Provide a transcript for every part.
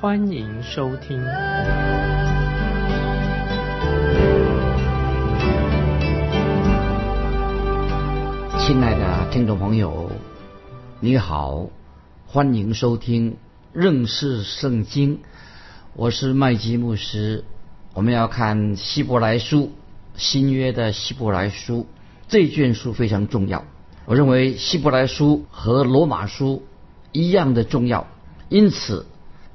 欢迎收听。亲爱的听众朋友，你好，欢迎收听认识圣经。我是麦基牧师，我们要看希伯来书，新约的希伯来书。这卷书非常重要，我认为希伯来书和罗马书一样的重要，因此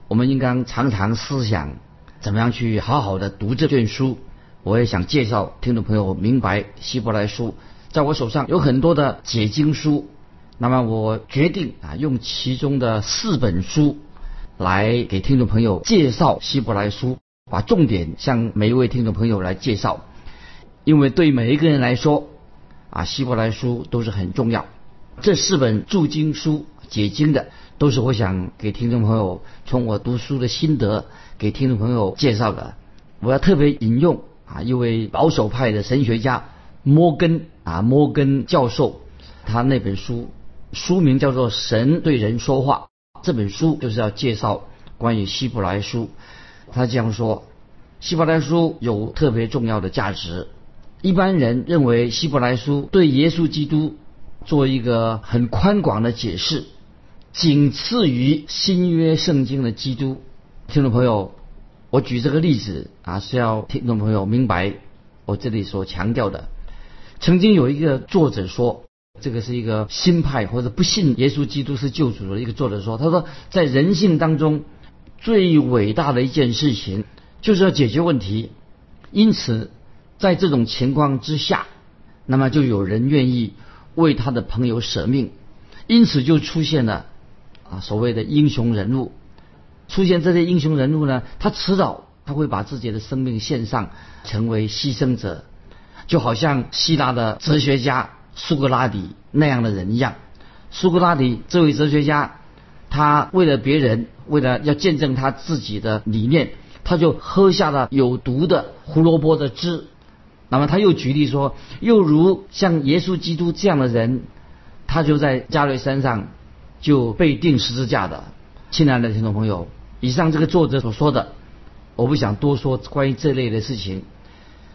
我们应该常常思想怎么样去好好的读这卷书。我也想介绍听众朋友明白希伯来书，在我手上有很多的解经书，那么我决定啊用其中的四本书来给听众朋友介绍希伯来书，把重点向每一位听众朋友来介绍，因为对每一个人来说。啊，希伯来书都是很重要。这四本注经书解经的，都是我想给听众朋友从我读书的心得给听众朋友介绍的。我要特别引用啊一位保守派的神学家摩根啊摩根教授，他那本书书名叫做《神对人说话》。这本书就是要介绍关于希伯来书。他这样说：希伯来书有特别重要的价值。一般人认为希伯来书对耶稣基督做一个很宽广的解释，仅次于新约圣经的基督。听众朋友，我举这个例子啊，是要听众朋友明白我这里所强调的。曾经有一个作者说，这个是一个新派或者不信耶稣基督是救主的一个作者说，他说在人性当中最伟大的一件事情就是要解决问题，因此。在这种情况之下，那么就有人愿意为他的朋友舍命，因此就出现了啊所谓的英雄人物。出现这些英雄人物呢，他迟早他会把自己的生命献上，成为牺牲者，就好像希腊的哲学家苏格拉底那样的人一样。苏格拉底这位哲学家，他为了别人，为了要见证他自己的理念，他就喝下了有毒的胡萝卜的汁。那么他又举例说，又如像耶稣基督这样的人，他就在加略山上就被钉十字架的。亲爱的听众朋友，以上这个作者所说的，我不想多说关于这类的事情，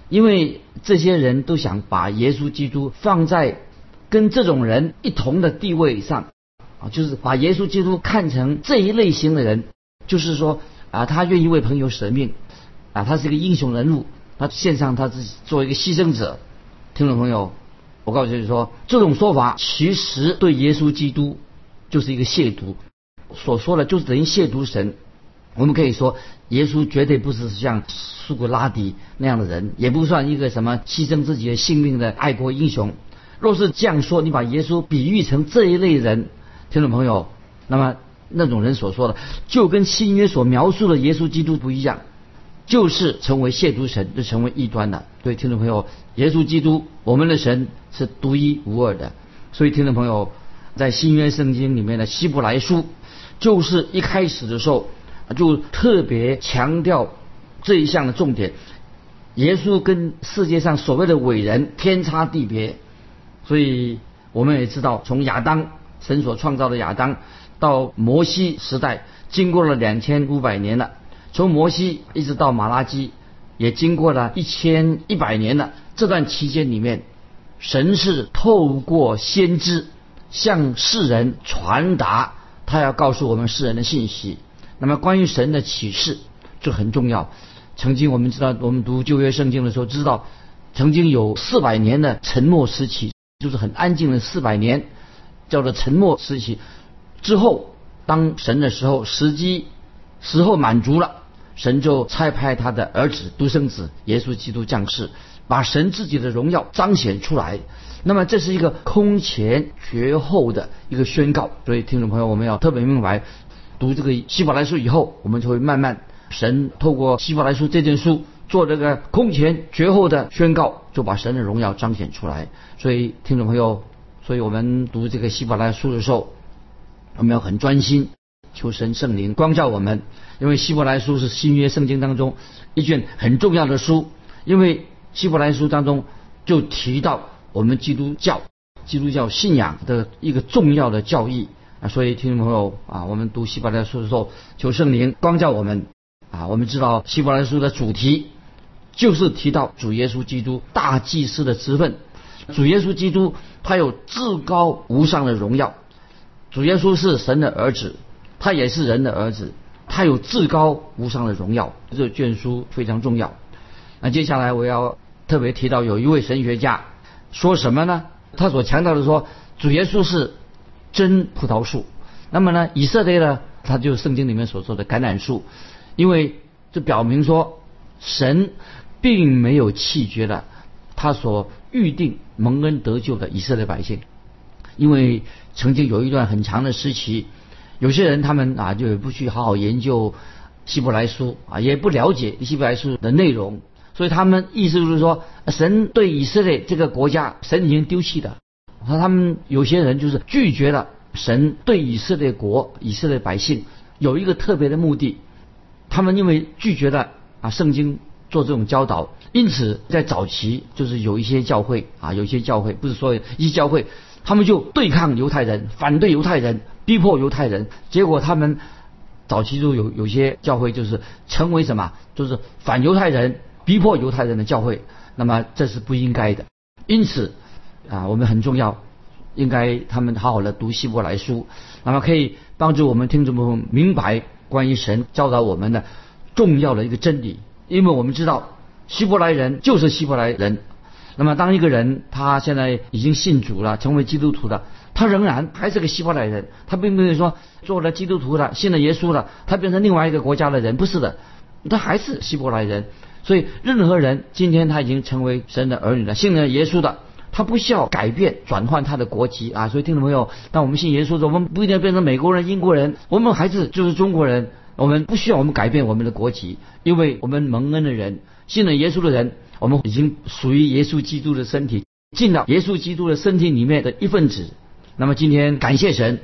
因为这些人都想把耶稣基督放在跟这种人一同的地位上，啊，就是把耶稣基督看成这一类型的人，就是说啊，他愿意为朋友舍命，啊，他是一个英雄人物。他献上他自己做一个牺牲者，听众朋友，我告诉你说，这种说法其实对耶稣基督就是一个亵渎，所说的就是等于亵渎神。我们可以说，耶稣绝对不是像苏格拉底那样的人，也不算一个什么牺牲自己的性命的爱国英雄。若是这样说，你把耶稣比喻成这一类人，听众朋友，那么那种人所说的，就跟新约所描述的耶稣基督不一样。就是成为亵渎神，就成为异端了。对听众朋友，耶稣基督，我们的神是独一无二的。所以听众朋友，在新约圣经里面的希伯来书，就是一开始的时候就特别强调这一项的重点：耶稣跟世界上所谓的伟人天差地别。所以我们也知道，从亚当神所创造的亚当到摩西时代，经过了两千五百年了。从摩西一直到马拉基，也经过了一千一百年了。这段期间里面，神是透过先知向世人传达他要告诉我们世人的信息。那么关于神的启示就很重要。曾经我们知道，我们读旧约圣经的时候知道，曾经有四百年的沉默时期，就是很安静的四百年，叫做沉默时期。之后，当神的时候，时机时候满足了。神就差派他的儿子独生子耶稣基督降世，把神自己的荣耀彰显出来。那么这是一个空前绝后的一个宣告。所以听众朋友，我们要特别明白，读这个希伯来书以后，我们就会慢慢神透过希伯来书这卷书做这个空前绝后的宣告，就把神的荣耀彰显出来。所以听众朋友，所以我们读这个希伯来书的时候，我们要很专心，求神圣灵光照我们，因为希伯来书是新约圣经当中一卷很重要的书，因为希伯来书当中就提到我们基督教基督教信仰的一个重要的教义。啊，所以听众朋友啊，我们读希伯来书的时候，求圣灵光照我们。啊，我们知道希伯来书的主题就是提到主耶稣基督大祭司的职分，主耶稣基督他有至高无上的荣耀，主耶稣是神的儿子，他也是人的儿子，他有至高无上的荣耀，这卷书非常重要。那接下来我要特别提到有一位神学家说什么呢？他所强调的说，主耶稣是真葡萄树。那么呢，以色列呢，他就圣经里面所说的橄榄树，因为这表明说，神并没有弃绝了他所预定蒙恩得救的以色列百姓。因为曾经有一段很长的时期，有些人他们啊就不去好好研究希伯来书啊，也不了解希伯来书的内容。所以他们意思就是说，神对以色列这个国家，神已经丢弃的。说他们有些人就是拒绝了神对以色列国、以色列百姓有一个特别的目的。他们因为拒绝了啊圣经做这种教导，因此在早期就是有一些教会啊，有一些教会不是说一些教会，他们就对抗犹太人，反对犹太人，逼迫犹太人。结果他们早期就有有些教会就是成为什么，就是反犹太人。逼迫犹太人的教会，那么这是不应该的。因此，啊，我们很重要，应该他们好好的读希伯来书，那么可以帮助我们听众朋友明白关于神教导我们的重要的一个真理。因为我们知道希伯来人就是希伯来人，那么当一个人他现在已经信主了，成为基督徒了，他仍然还是个希伯来人，他并不是说做了基督徒了，信了耶稣了，他变成另外一个国家的人，不是的，他还是希伯来人。所以，任何人今天他已经成为神的儿女了，信了耶稣的，他不需要改变、转换他的国籍啊。所以，听众朋友，当我们信耶稣的时候，我们不一定要变成美国人、英国人，我们还是就是中国人。我们不需要我们改变我们的国籍，因为我们蒙恩的人，信了耶稣的人，我们已经属于耶稣基督的身体，进了耶稣基督的身体里面的一份子。那么今天感谢神，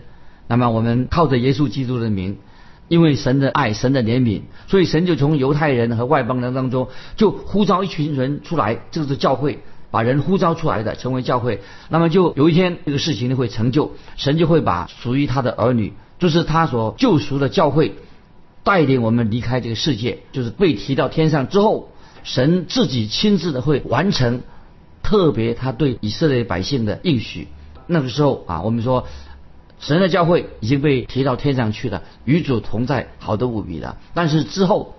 那么我们靠着耶稣基督的名。因为神的爱，神的怜悯，所以神就从犹太人和外邦人当中就呼召一群人出来，这个是教会，把人呼召出来的，成为教会。那么就有一天这个事情呢会成就，神就会把属于他的儿女，就是他所救赎的教会，带领我们离开这个世界，就是被提到天上之后，神自己亲自的会完成特别他对以色列百姓的应许。那个时候啊，我们说。神的教会已经被提到天上去了，与主同在，好的无比的。但是之后，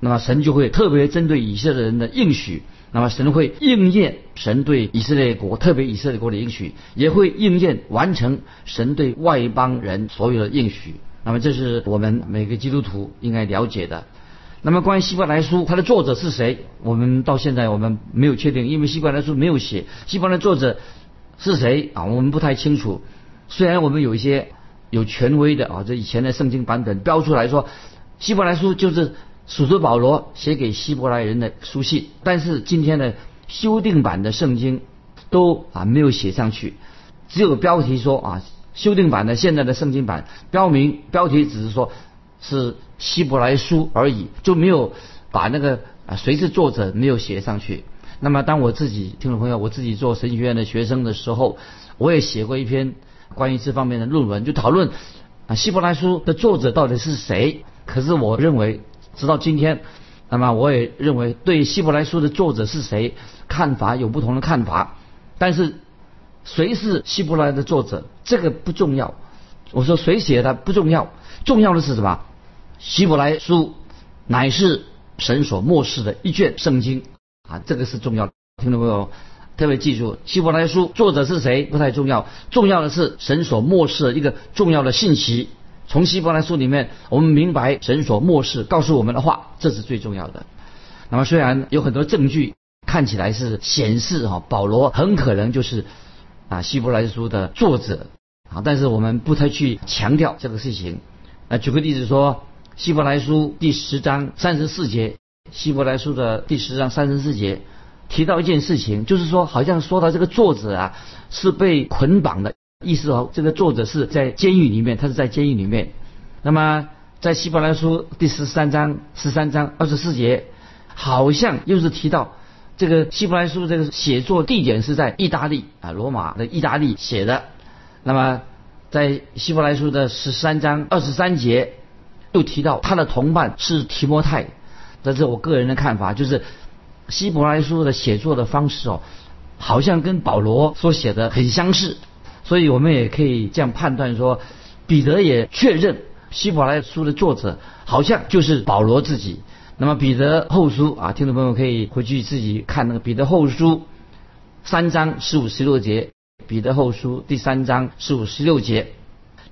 那么神就会特别针对以色列人的应许，那么神会应验神对以色列国，特别以色列国的应许，也会应验完成神对外邦人所有的应许。那么这是我们每个基督徒应该了解的。那么关于希伯来书，它的作者是谁？我们到现在我们没有确定，因为希伯来书没有写希伯来作者是谁啊，我们不太清楚。虽然我们有一些有权威的啊，这以前的圣经版本标出来说，希伯来书就是使徒保罗写给希伯来人的书信，但是今天的修订版的圣经都啊没有写上去，只有标题说啊，修订版的现在的圣经版标明标题只是说是希伯来书而已，就没有把那个啊谁是作者没有写上去。那么当我自己听众朋友，我自己做神学院的学生的时候，我也写过一篇。关于这方面的论文，就讨论啊，希伯来书的作者到底是谁？可是我认为，直到今天，那么我也认为，对希伯来书的作者是谁，看法有不同的看法。但是，谁是希伯来的作者，这个不重要。我说谁写的不重要，重要的是什么？希伯来书乃是神所漠视的一卷圣经啊，这个是重要的。听众朋友。特别记住，希伯来书作者是谁不太重要，重要的是神所漠视一个重要的信息。从希伯来书里面，我们明白神所漠视告诉我们的话，这是最重要的。那么，虽然有很多证据看起来是显示哈，保罗很可能就是啊希伯来书的作者啊，但是我们不太去强调这个事情。那举个例子说，希伯来书第十章三十四节，希伯来书的第十章三十四节提到一件事情，就是说，好像说到这个作者啊是被捆绑的意思哦，这个作者是在监狱里面，他是在监狱里面。那么在希伯来书第十三章十三章二十四节，好像又是提到这个希伯来书这个写作地点是在意大利啊，罗马的意大利写的。那么在希伯来书的十三章二十三节。又提到他的同伴是提摩太，这是我个人的看法，就是希伯来书的写作的方式哦，好像跟保罗所写的很相似，所以我们也可以这样判断说，彼得也确认希伯来书的作者好像就是保罗自己。那么彼得后书啊，听众朋友可以回去自己看那个彼得后书三章十五十六节，彼得后书第三章十五十六节。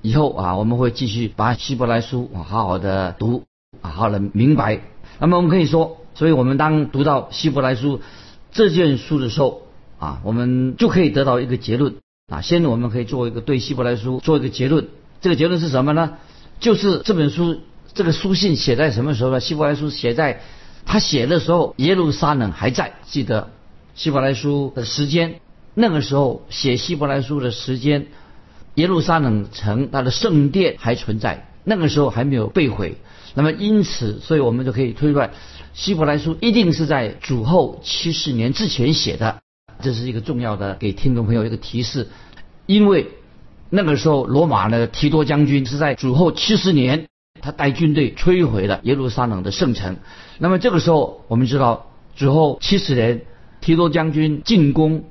以后啊，我们会继续把希伯来书啊好好的读，好好的明白。那么我们可以说，所以我们当读到希伯来书这件书的时候啊，我们就可以得到一个结论啊。先我们可以做一个对希伯来书做一个结论。这个结论是什么呢？就是这本书这个书信写在什么时候呢？希伯来书写在他写的时候，耶路撒冷还在。记得希伯来书的时间，那个时候写希伯来书的时间。耶路撒冷城，它的圣殿还存在，那个时候还没有被毁。那么因此，所以我们就可以推断，希伯来书一定是在主后七十年之前写的。这是一个重要的给听众朋友一个提示，因为那个时候罗马的提多将军是在主后七十年，他带军队摧毁了耶路撒冷的圣城。那么这个时候，我们知道主后七十年，提多将军进攻，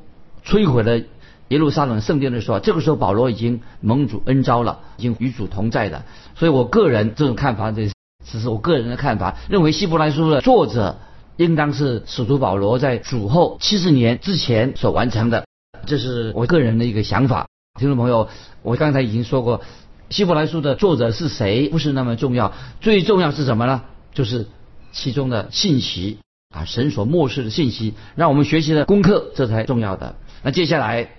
摧毁了。耶路撒冷圣殿的时候，这个时候保罗已经蒙主恩招了，已经与主同在的。所以我个人这种看法，这只是我个人的看法，认为希伯来书的作者应当是使徒保罗在主后七十年之前所完成的，这是我个人的一个想法。听众朋友，我刚才已经说过，希伯来书的作者是谁不是那么重要，最重要是什么呢？就是其中的信息啊，神所漠视的信息，让我们学习的功课，这才重要的。那接下来。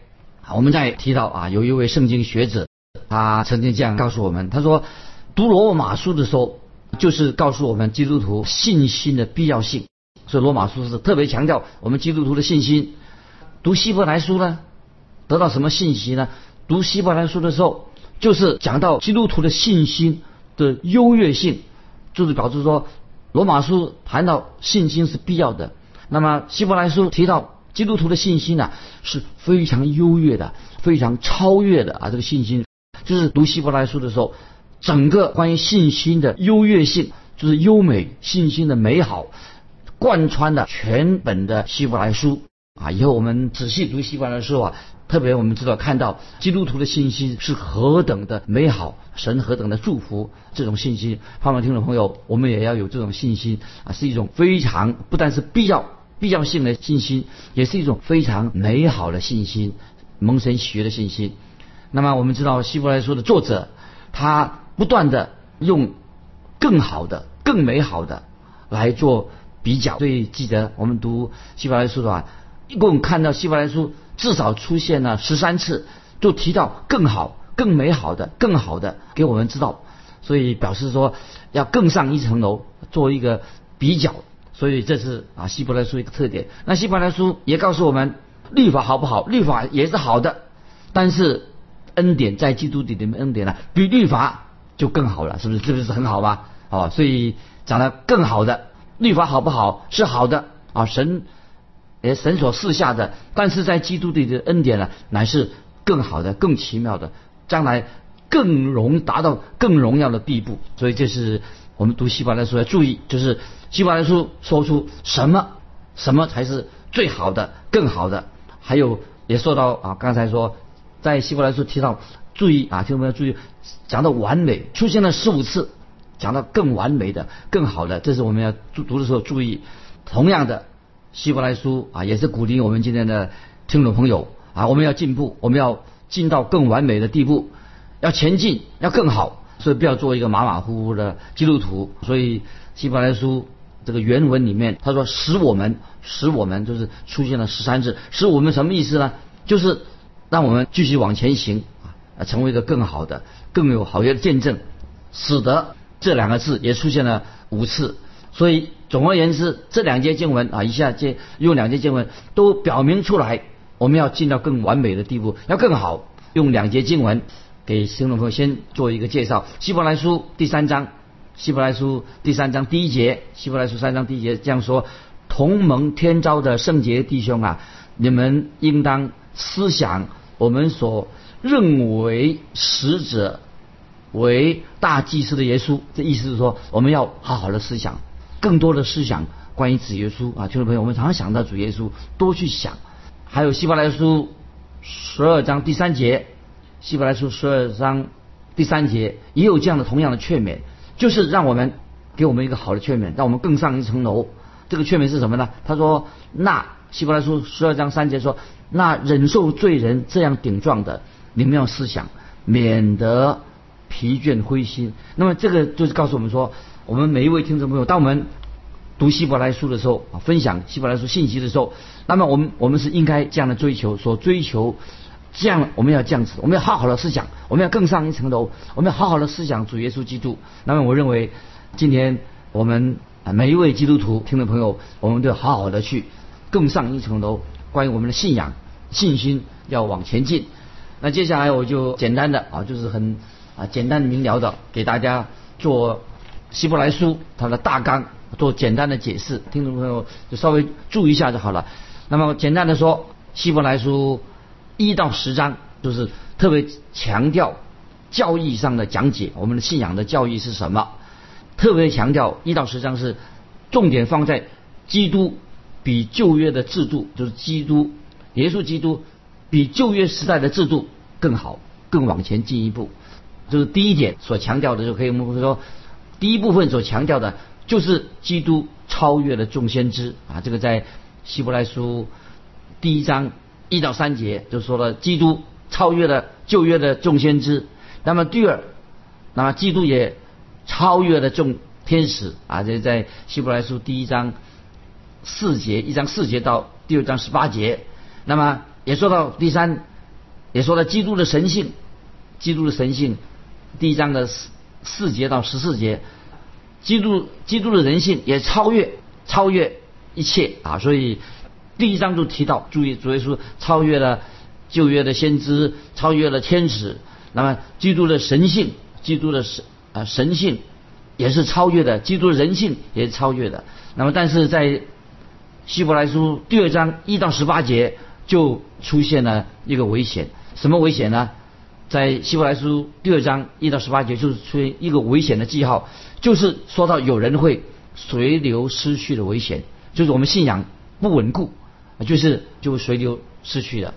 我们再提到啊，有一位圣经学者，他曾经这样告诉我们：他说，读罗马书的时候，就是告诉我们基督徒信心的必要性。所以罗马书是特别强调我们基督徒的信心。读希伯来书呢，得到什么信息呢？读希伯来书的时候，就是讲到基督徒的信心的优越性，就是表示说，罗马书谈到信心是必要的。那么希伯来书提到。基督徒的信心呢是非常优越的，非常超越的啊！这个信心就是读希伯来书的时候，整个关于信心的优越性，就是优美信心的美好，贯穿的全本的希伯来书啊！以后我们仔细读希伯来书啊，特别我们知道看到基督徒的信心是何等的美好，神何等的祝福这种信心。盼望听众朋友，我们也要有这种信心啊，是一种非常不但是必要。必要性的信心，也是一种非常美好的信心，蒙神喜悦的信心。那么我们知道，希伯来书的作者，他不断的用更好的、更美好的来做比较。所以记得我们读希伯来书的话，一共看到希伯来书至少出现了十三次，就提到更好、更美好的、更好的给我们知道。所以表示说要更上一层楼，做一个比较。所以这是啊希伯来书一个特点。那希伯来书也告诉我们，律法好不好？律法也是好的，但是恩典在基督里面恩典呢，比律法就更好了，是不是？是不是很好吧？哦，所以讲的更好的律法好不好？是好的啊，神也神所赐下的，但是在基督里的恩典呢，乃是更好的、更奇妙的，将来更荣达到更荣耀的地步。所以这是我们读希伯来书要注意，就是。希伯来书说出什么，什么才是最好的、更好的？还有也说到啊，刚才说在希伯来书提到，注意啊，听众朋友注意，讲到完美出现了十五次，讲到更完美的、更好的，这是我们要读读的时候注意。同样的，希伯来书啊，也是鼓励我们今天的听众朋友啊，我们要进步，我们要进到更完美的地步，要前进，要更好，所以不要做一个马马虎虎的基督徒。所以希伯来书。这个原文里面，他说使我们使我们就是出现了十三次，使我们什么意思呢？就是让我们继续往前行啊，成为一个更好的、更有好些的见证，使得这两个字也出现了五次。所以总而言之，这两节经文啊，一下这用两节经文都表明出来，我们要进到更完美的地步，要更好。用两节经文给听众朋友先做一个介绍，《希伯来书》第三章，《希伯来书》第三章第一节，《希伯来书》三章第一节这样说：同盟天朝的圣洁弟兄啊，你们应当思想我们所认为使者为大祭司的耶稣。这意思是说，我们要好好的思想。更多的思想关于主耶稣啊，听众朋友，我们常常想到主耶稣，多去想。还有希伯来书十二章第三节，希伯来书十二章第三节也有这样的同样的劝勉，就是让我们给我们一个好的劝勉，让我们更上一层楼。这个劝勉是什么呢？他说：“那希伯来书十二章三节说，那忍受罪人这样顶撞的，你们要思想，免得疲倦灰心。”那么这个就是告诉我们说。我们每一位听众朋友，当我们读希伯来书的时候啊，分享希伯来书信息的时候，那么我们我们是应该这样的追求，所追求这样我们要这样子，我们要好好的思想，我们要更上一层楼，我们要好好的思想主耶稣基督。那么我认为，今天我们每一位基督徒听众朋友，我们都要好好的去更上一层楼，关于我们的信仰信心要往前进。那接下来我就简单的啊，就是很啊简单明了的给大家做。希伯来书它的大纲做简单的解释，听众朋友就稍微注意一下就好了。那么简单的说，希伯来书一到十章就是特别强调教义上的讲解，我们的信仰的教义是什么？特别强调一到十章是重点放在基督比旧约的制度，就是基督耶稣基督比旧约时代的制度更好，更往前进一步。就是第一点所强调的，就可以我们说。第一部分所强调的就是基督超越了众先知啊，这个在希伯来书第一章一到三节就说了，基督超越了旧约的众先知。那么第二，那么基督也超越了众天使啊，这在希伯来书第一章四节，一章四节到第二章十八节。那么也说到第三，也说到基督的神性，基督的神性，第一章的。四四节到十四节，基督基督的人性也超越超越一切啊！所以第一章就提到，注意主耶稣超越了旧约的先知，超越了天使。那么基督的神性，基督的神啊神性也是超越的，基督的人性也是超越的。那么但是在希伯来书第二章一到十八节就出现了一个危险，什么危险呢？在希伯来书第二章一到十八节，就是出现一个危险的记号，就是说到有人会随流失去的危险，就是我们信仰不稳固，就是就随流失去的。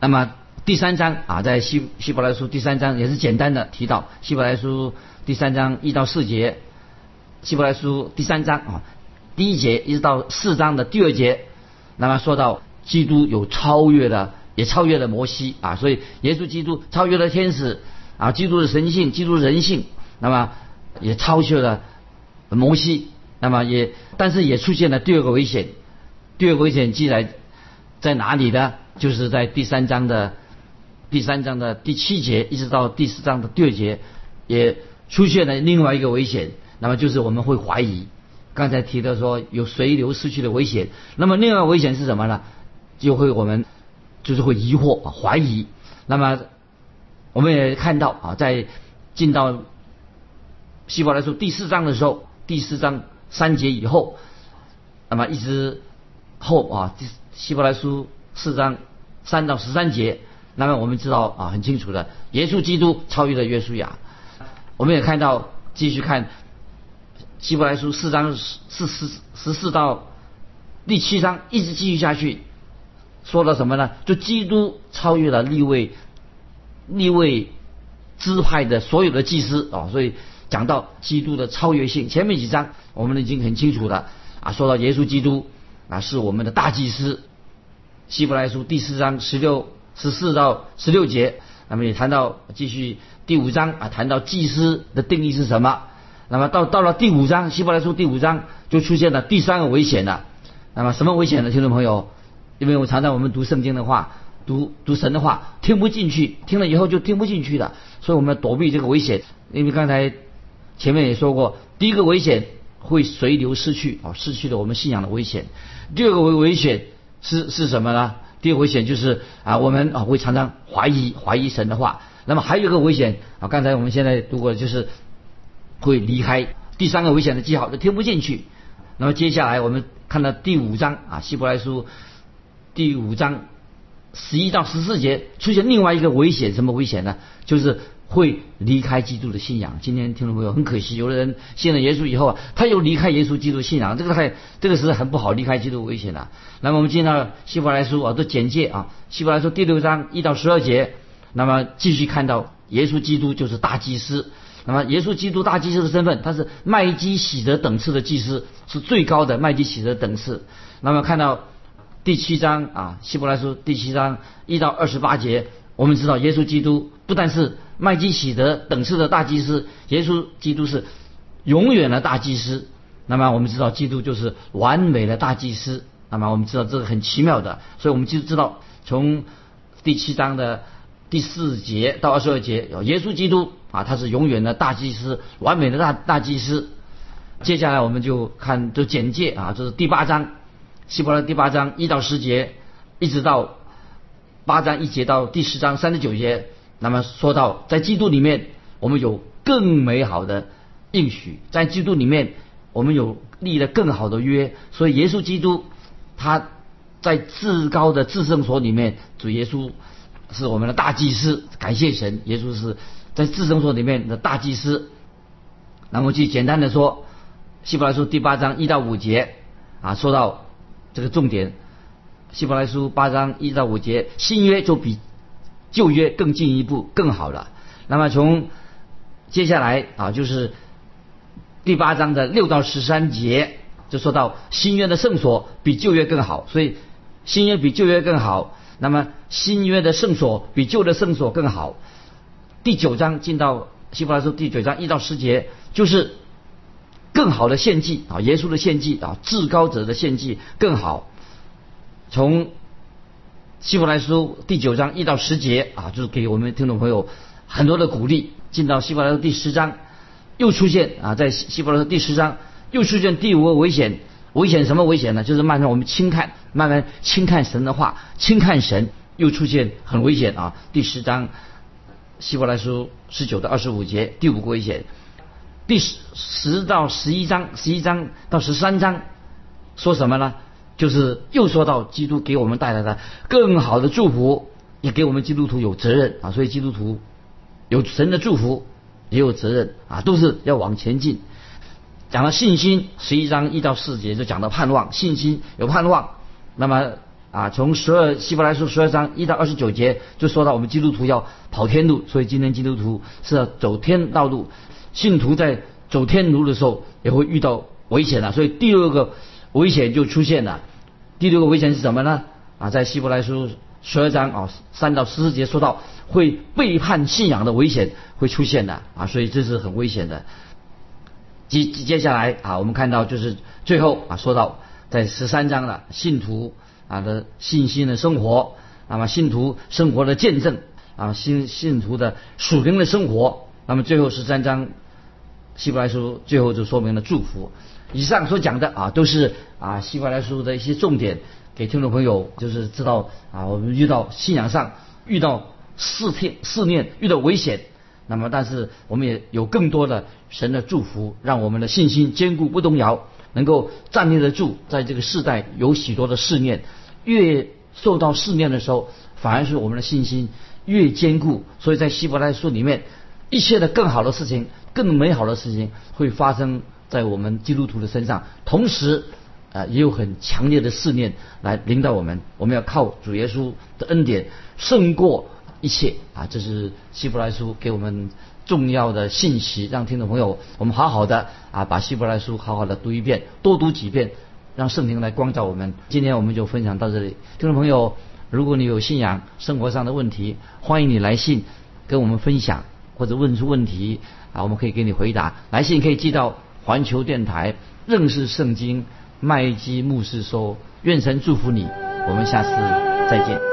那么第三章啊，在希希伯来书第三章也是简单的提到希伯来书第三章一到四节，希伯来书第三章啊第一节一直到四章的第二节，那么说到基督有超越的。也超越了摩西啊，所以耶稣基督超越了天使啊，基督的神性，基督人性，那么也超越了摩西，那么也但是也出现了第二个危险，第二个危险记载在哪里呢？就是在第三章的第三章的第七节，一直到第四章的第二节，也出现了另外一个危险，那么就是我们会怀疑，刚才提到说有随流失去的危险，那么另外危险是什么呢？就会我们。就是会疑惑、怀疑。那么，我们也看到啊，在进到希伯来书第四章的时候，第四章三节以后，那么一直后啊，希伯来书四章三到十三节，那么我们知道啊，很清楚的，耶稣基督超越了约书亚。我们也看到，继续看希伯来书四章四十十四到第七章，一直继续下去。说了什么呢？就基督超越了立位立位支派的所有的祭司啊，所以讲到基督的超越性，前面几章我们已经很清楚了啊。说到耶稣基督啊，是我们的大祭司。希伯来书第四章十六十四到十六节，那么也谈到继续第五章啊，谈到祭司的定义是什么？那么到到了第五章，希伯来书第五章就出现了第三个危险了。那么什么危险呢？听众朋友？因为我常常我们读圣经的话，读读神的话，听不进去，听了以后就听不进去了，所以我们要躲避这个危险。因为刚才前面也说过，第一个危险会随流失去啊，失去了我们信仰的危险。第二个危危险是是什么呢？第二个危险就是啊，我们啊会常常怀疑怀疑神的话。那么还有一个危险啊，刚才我们现在读过，就是会离开。第三个危险的记号就听不进去。那么接下来我们看到第五章啊，希伯来书第五章十一到十四节出现另外一个危险，什么危险呢？就是会离开基督的信仰。今天听众朋友很可惜，有的人信了耶稣以后啊，他又离开耶稣基督信仰，这个太这个是很不好，离开基督危险的。那么我们进到希伯来书啊的简介啊，希伯来书第六章一到十二节。那么继续看到耶稣基督就是大祭司，那么耶稣基督大祭司的身份，他是麦基喜德等次的祭司，是最高的麦基喜德等次。那么看到第七章啊，希伯来书第七章一到二十八节，我们知道耶稣基督不但是麦基喜德等次的大祭司，耶稣基督是永远的大祭司。那么我们知道基督就是完美的大祭司。那么我们知道这个很奇妙的，所以我们就知道从第七章的。第四节到二十二节，耶稣基督啊，他是永远的大祭司，完美的大大祭司。接下来我们就看这简介啊，这是第八章，希伯来第八章一到十节，一直到八章一节到第十章三十九节。那么说到在基督里面，我们有更美好的应许，在基督里面我们有立了更好的约。所以耶稣基督他在至高的至圣所里面，主耶稣。是我们的大祭司，感谢神，耶稣是在至圣所里面的大祭司。那么就简单的说，希伯来书第八章一到五节啊，说到这个重点。希伯来书八章一到五节，新约就比旧约更进一步更好了。那么从接下来啊，就是第八章的六到十三节，就说到新约的圣所比旧约更好，所以新约比旧约更好。那么新约的圣所比旧的圣所更好。第九章进到希伯来书第九章一到十节，就是更好的献祭啊，耶稣的献祭啊，至高者的献祭更好。从希伯来书第九章一到十节啊，就是给我们听众朋友很多的鼓励。进到希伯来书第十章，又出现啊，在希伯来书第十章又出现第五个危险。危险什么危险呢？就是慢慢我们轻看，慢慢轻看神的话，轻看神又出现很危险啊！第十章希伯来书十九到二十五节，第五个危险。第十十到十一章，十一章到十三章说什么呢？就是又说到基督给我们带来的更好的祝福，也给我们基督徒有责任啊！所以基督徒有神的祝福，也有责任啊，都是要往前进。讲到信心，十一章一到四节就讲到盼望，信心有盼望。那么啊，从十二希伯来书十二章一到二十九节就说到我们基督徒要跑天路，所以今天基督徒是要走天道路。信徒在走天路的时候也会遇到危险的，所以第六个危险就出现了。第六个危险是什么呢？啊，在希伯来书十二章啊三到十四节说到会背叛信仰的危险会出现的啊，所以这是很危险的。接接下来啊，我们看到就是最后啊，说到在十三章的信徒啊的信心的生活，那么信徒生活的见证啊，信信徒的属灵的生活，那么最后十三章希伯来书最后就说明了祝福。以上所讲的啊，都是啊希伯来书的一些重点，给听众朋友就是知道啊，我们遇到信仰上遇到试天、试炼，遇到危险。那么，但是我们也有更多的神的祝福，让我们的信心坚固不动摇，能够站立得住。在这个世代有许多的试炼，越受到试炼的时候，反而是我们的信心越坚固。所以在希伯来书里面，一切的更好的事情、更美好的事情会发生在我们基督徒的身上。同时，啊，也有很强烈的试炼来领导我们。我们要靠主耶稣的恩典胜过。一切啊，这是希伯来书给我们重要的信息，让听众朋友我们好好的啊，把希伯来书好好的读一遍，多读几遍，让圣灵来光照我们。今天我们就分享到这里，听众朋友，如果你有信仰生活上的问题，欢迎你来信跟我们分享或者问出问题啊，我们可以给你回答。来信可以寄到环球电台认识圣经麦基牧师说，愿神祝福你，我们下次再见。